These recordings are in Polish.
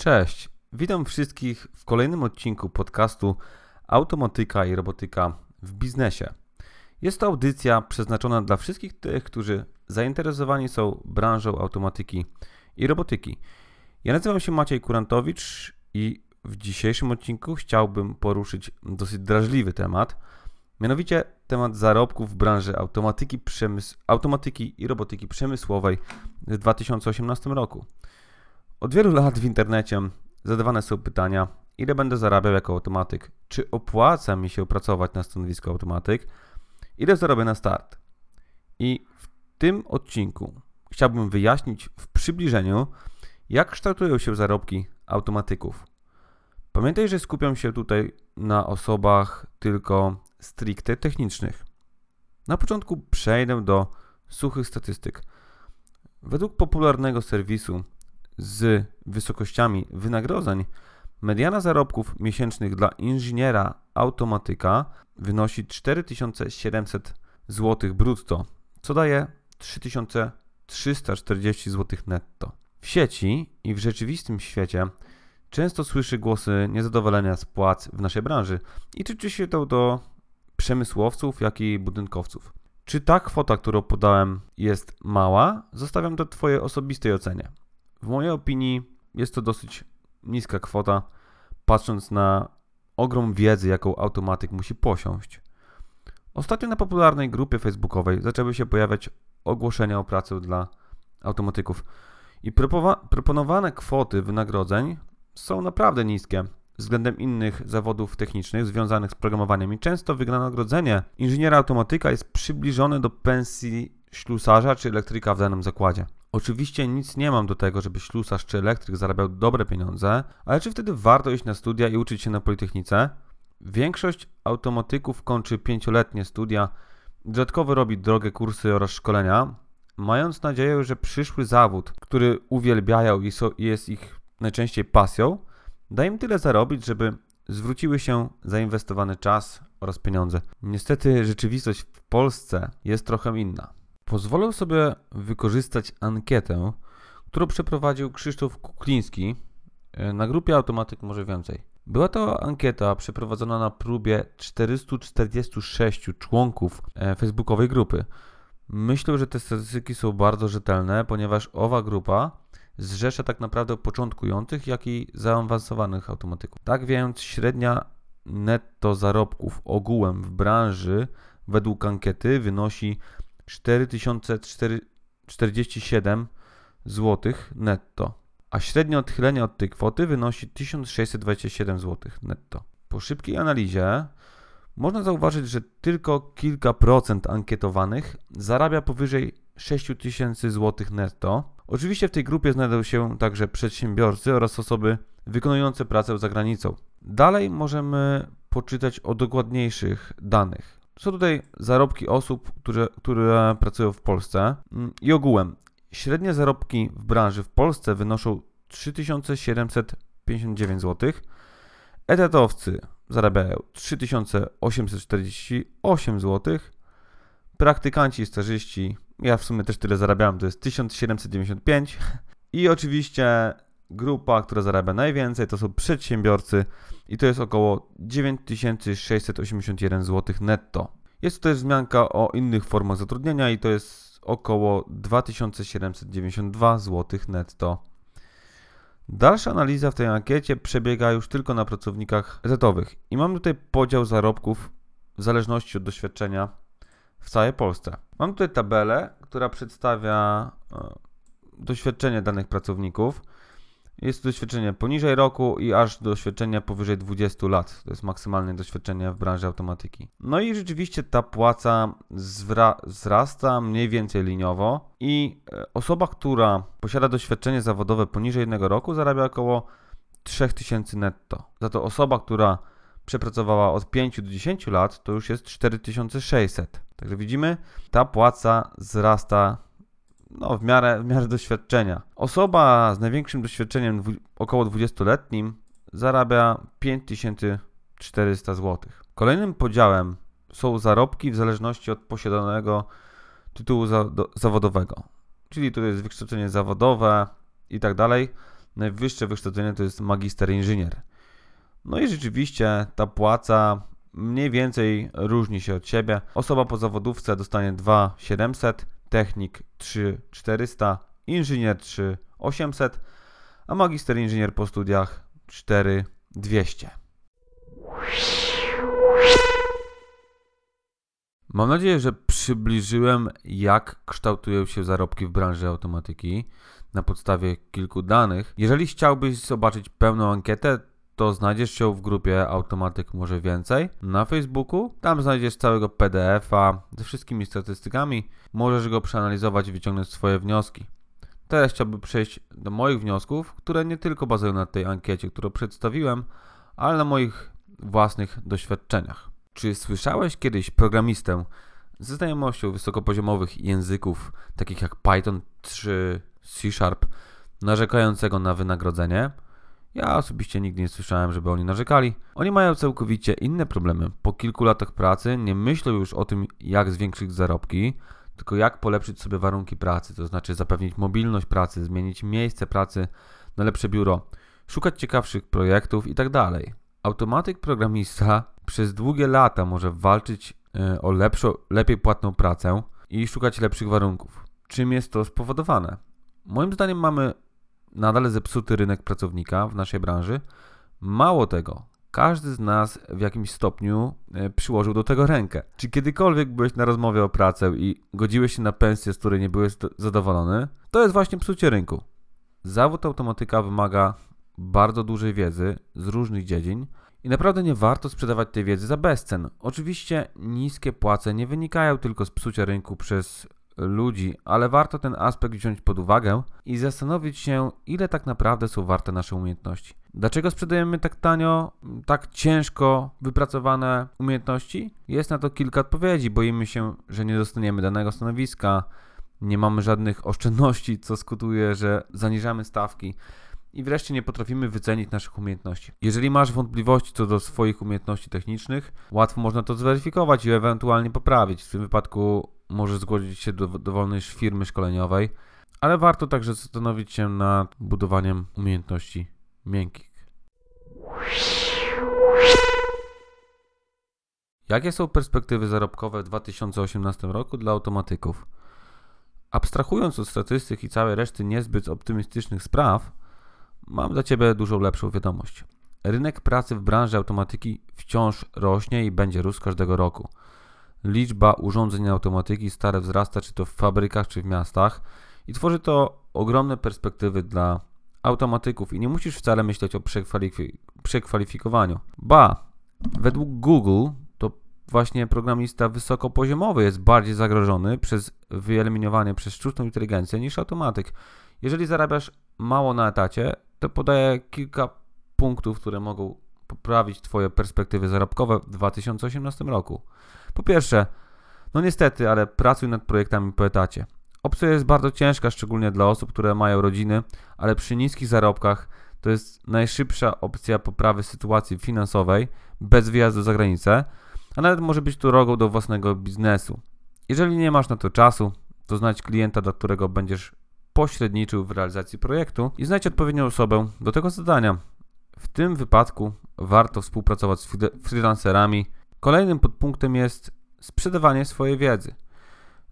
Cześć, witam wszystkich w kolejnym odcinku podcastu Automatyka i Robotyka w biznesie. Jest to audycja przeznaczona dla wszystkich tych, którzy zainteresowani są branżą automatyki i robotyki. Ja nazywam się Maciej Kurantowicz i w dzisiejszym odcinku chciałbym poruszyć dosyć drażliwy temat, mianowicie temat zarobków w branży automatyki, automatyki i robotyki przemysłowej w 2018 roku. Od wielu lat w internecie zadawane są pytania, ile będę zarabiał jako automatyk, czy opłaca mi się pracować na stanowisku automatyk, ile zarobię na start. I w tym odcinku chciałbym wyjaśnić w przybliżeniu, jak kształtują się zarobki automatyków. Pamiętaj, że skupiam się tutaj na osobach tylko stricte technicznych. Na początku przejdę do suchych statystyk. Według popularnego serwisu z wysokościami wynagrodzeń, mediana zarobków miesięcznych dla inżyniera automatyka wynosi 4700 zł brutto, co daje 3340 zł netto. W sieci i w rzeczywistym świecie często słyszy głosy niezadowolenia z płac w naszej branży i tyczy się to do przemysłowców, jak i budynkowców. Czy ta kwota, którą podałem, jest mała? Zostawiam to Twojej osobistej ocenie. W mojej opinii jest to dosyć niska kwota, patrząc na ogrom wiedzy, jaką automatyk musi posiąść. Ostatnio na popularnej grupie facebookowej zaczęły się pojawiać ogłoszenia o pracę dla automatyków i proponowane kwoty wynagrodzeń są naprawdę niskie względem innych zawodów technicznych związanych z programowaniem i często wynagrodzenie inżyniera automatyka jest przybliżone do pensji ślusarza czy elektryka w danym zakładzie. Oczywiście nic nie mam do tego, żeby ślusarz czy elektryk zarabiał dobre pieniądze, ale czy wtedy warto iść na studia i uczyć się na Politechnice? Większość automatyków kończy pięcioletnie studia, dodatkowo robi drogie kursy oraz szkolenia, mając nadzieję, że przyszły zawód, który uwielbiają i jest ich najczęściej pasją, da im tyle zarobić, żeby zwróciły się zainwestowany czas oraz pieniądze. Niestety rzeczywistość w Polsce jest trochę inna. Pozwolę sobie wykorzystać ankietę, którą przeprowadził Krzysztof Kukliński e, na grupie Automatyk Może Więcej. Była to ankieta przeprowadzona na próbie 446 członków e, facebookowej grupy. Myślę, że te statystyki są bardzo rzetelne, ponieważ owa grupa zrzesza tak naprawdę początkujących, jak i zaawansowanych automatyków. Tak więc średnia netto zarobków ogółem w branży według ankiety wynosi 4047 zł netto, a średnie odchylenie od tej kwoty wynosi 1627 zł netto. Po szybkiej analizie można zauważyć, że tylko kilka procent ankietowanych zarabia powyżej 6000 zł netto. Oczywiście w tej grupie znajdą się także przedsiębiorcy oraz osoby wykonujące pracę za granicą. Dalej możemy poczytać o dokładniejszych danych. Są tutaj zarobki osób, które, które pracują w Polsce mm, i ogółem. Średnie zarobki w branży w Polsce wynoszą 3759 zł. Etatowcy zarabiają 3848 zł. Praktykanci i stażyści, ja w sumie też tyle zarabiałem, to jest 1795. I oczywiście grupa, która zarabia najwięcej, to są przedsiębiorcy i to jest około 9681 zł netto. Jest też wzmianka o innych formach zatrudnienia i to jest około 2792 zł netto. Dalsza analiza w tej ankiecie przebiega już tylko na pracownikach etatowych i mam tutaj podział zarobków w zależności od doświadczenia w całej Polsce. Mam tutaj tabelę, która przedstawia e, doświadczenie danych pracowników. Jest doświadczenie poniżej roku i aż doświadczenie powyżej 20 lat. To jest maksymalne doświadczenie w branży automatyki. No i rzeczywiście ta płaca wzrasta mniej więcej liniowo i e, osoba, która posiada doświadczenie zawodowe poniżej jednego roku zarabia około 3000 netto. Za to osoba, która przepracowała od 5 do 10 lat, to już jest 4600. Także widzimy, ta płaca wzrasta no, w, miarę, w miarę doświadczenia. Osoba z największym doświadczeniem, około 20-letnim, zarabia 5400 zł. Kolejnym podziałem są zarobki w zależności od posiadanego tytułu za, do, zawodowego. Czyli tu jest wykształcenie zawodowe i tak dalej. najwyższe wykształcenie to jest magister inżynier. No i rzeczywiście ta płaca mniej więcej różni się od siebie. Osoba po zawodówce dostanie 2700, technik 3400, inżynier 3800, a magister inżynier po studiach 4200. Mam nadzieję, że przybliżyłem, jak kształtują się zarobki w branży automatyki na podstawie kilku danych. Jeżeli chciałbyś zobaczyć pełną ankietę, to znajdziesz ją w grupie Automatyk Może Więcej na Facebooku. Tam znajdziesz całego PDF-a ze wszystkimi statystykami. Możesz go przeanalizować i wyciągnąć swoje wnioski. Teraz chciałbym przejść do moich wniosków, które nie tylko bazują na tej ankiecie, którą przedstawiłem, ale na moich własnych doświadczeniach. Czy słyszałeś kiedyś programistę ze znajomością wysokopoziomowych języków, takich jak Python 3, C Sharp, narzekającego na wynagrodzenie? Ja osobiście nigdy nie słyszałem, żeby oni narzekali. Oni mają całkowicie inne problemy. Po kilku latach pracy nie myślą już o tym, jak zwiększyć zarobki, tylko jak polepszyć sobie warunki pracy, to znaczy zapewnić mobilność pracy, zmienić miejsce pracy na lepsze biuro, szukać ciekawszych projektów itd. Tak Automatyk programista przez długie lata może walczyć e, o lepszą, lepiej płatną pracę i szukać lepszych warunków. Czym jest to spowodowane? Moim zdaniem mamy nadal zepsuty rynek pracownika w naszej branży. Mało tego, każdy z nas w jakimś stopniu e, przyłożył do tego rękę. Czy kiedykolwiek byłeś na rozmowie o pracę i godziłeś się na pensję, z której nie byłeś zadowolony? To jest właśnie psucie rynku. Zawód automatyka wymaga bardzo dużej wiedzy z różnych dziedzin i naprawdę nie warto sprzedawać tej wiedzy za bezcen. Oczywiście niskie płace nie wynikają tylko z psucia rynku przez ludzi, ale warto ten aspekt wziąć pod uwagę i zastanowić się, ile tak naprawdę są warte nasze umiejętności. Dlaczego sprzedajemy tak tanio, tak ciężko wypracowane umiejętności? Jest na to kilka odpowiedzi. Boimy się, że nie dostaniemy danego stanowiska, nie mamy żadnych oszczędności, co skutuje, że zaniżamy stawki. I wreszcie nie potrafimy wycenić naszych umiejętności. Jeżeli masz wątpliwości co do swoich umiejętności technicznych, łatwo można to zweryfikować i ewentualnie poprawić. W tym wypadku możesz zgłosić się do dowolnej firmy szkoleniowej, ale warto także zastanowić się nad budowaniem umiejętności miękkich. Jakie są perspektywy zarobkowe w 2018 roku dla automatyków? Abstrahując od statystyk i całej reszty niezbyt optymistycznych spraw, mam dla Ciebie dużo lepszą wiadomość. Rynek pracy w branży automatyki wciąż rośnie i będzie rósł każdego roku. Liczba urządzeń automatyki stale wzrasta, czy to w fabrykach, czy w miastach, i tworzy to ogromne perspektywy dla automatyków i nie musisz wcale myśleć o przekwalifikowaniu. Ba, według Google to właśnie programista wysokopoziomowy jest bardziej zagrożony przez wyeliminowanie przez sztuczną inteligencję niż automatyk. Jeżeli zarabiasz mało na etacie, to podaję kilka punktów, które mogą poprawić Twoje perspektywy zarobkowe w 2018 roku. Po pierwsze, no niestety, ale pracuj nad projektami po etacie. Opcja jest bardzo ciężka, szczególnie dla osób, które mają rodziny, ale przy niskich zarobkach to jest najszybsza opcja poprawy sytuacji finansowej bez wyjazdu za granicę, a nawet może być to drogą do własnego biznesu. Jeżeli nie masz na to czasu, to znajdź klienta, dla którego będziesz pośredniczył w realizacji projektu i znajdź odpowiednią osobę do tego zadania. W tym wypadku warto współpracować z freelancerami. Kolejnym podpunktem jest sprzedawanie swojej wiedzy.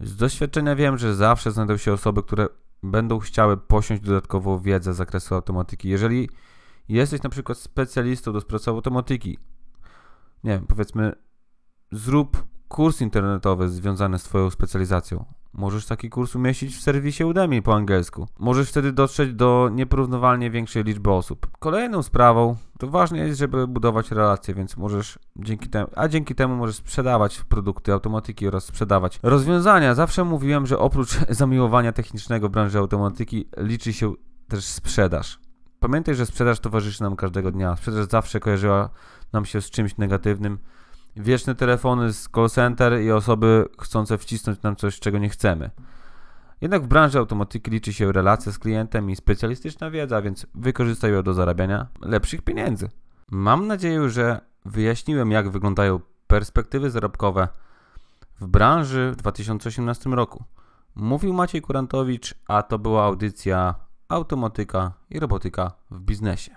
Z doświadczenia wiem, że zawsze znajdą się osoby, które będą chciały posiąść dodatkową wiedzę z zakresu automatyki. Jeżeli jesteś na przykład specjalistą do spraw automatyki, nie wiem, powiedzmy, zrób kurs internetowy związany z Twoją specjalizacją. Możesz taki kurs umieścić w serwisie Udemy po angielsku. Możesz wtedy dotrzeć do nieporównywalnie większej liczby osób. Kolejną sprawą to ważne jest, żeby budować relacje, więc możesz dzięki temu, a dzięki temu możesz sprzedawać produkty automatyki oraz sprzedawać rozwiązania. Zawsze mówiłem, że oprócz zamiłowania technicznego branży automatyki liczy się też sprzedaż. Pamiętaj, że sprzedaż towarzyszy nam każdego dnia. Sprzedaż zawsze kojarzyła nam się z czymś negatywnym wieczne telefony z call center i osoby chcące wcisnąć nam coś, czego nie chcemy. Jednak w branży automatyki liczy się relacja z klientem i specjalistyczna wiedza, więc wykorzystaj ją do zarabiania lepszych pieniędzy. Mam nadzieję, że wyjaśniłem, jak wyglądają perspektywy zarobkowe w branży w 2018 roku. Mówił Maciej Kurantowicz, a to była audycja automatyka i robotyka w biznesie.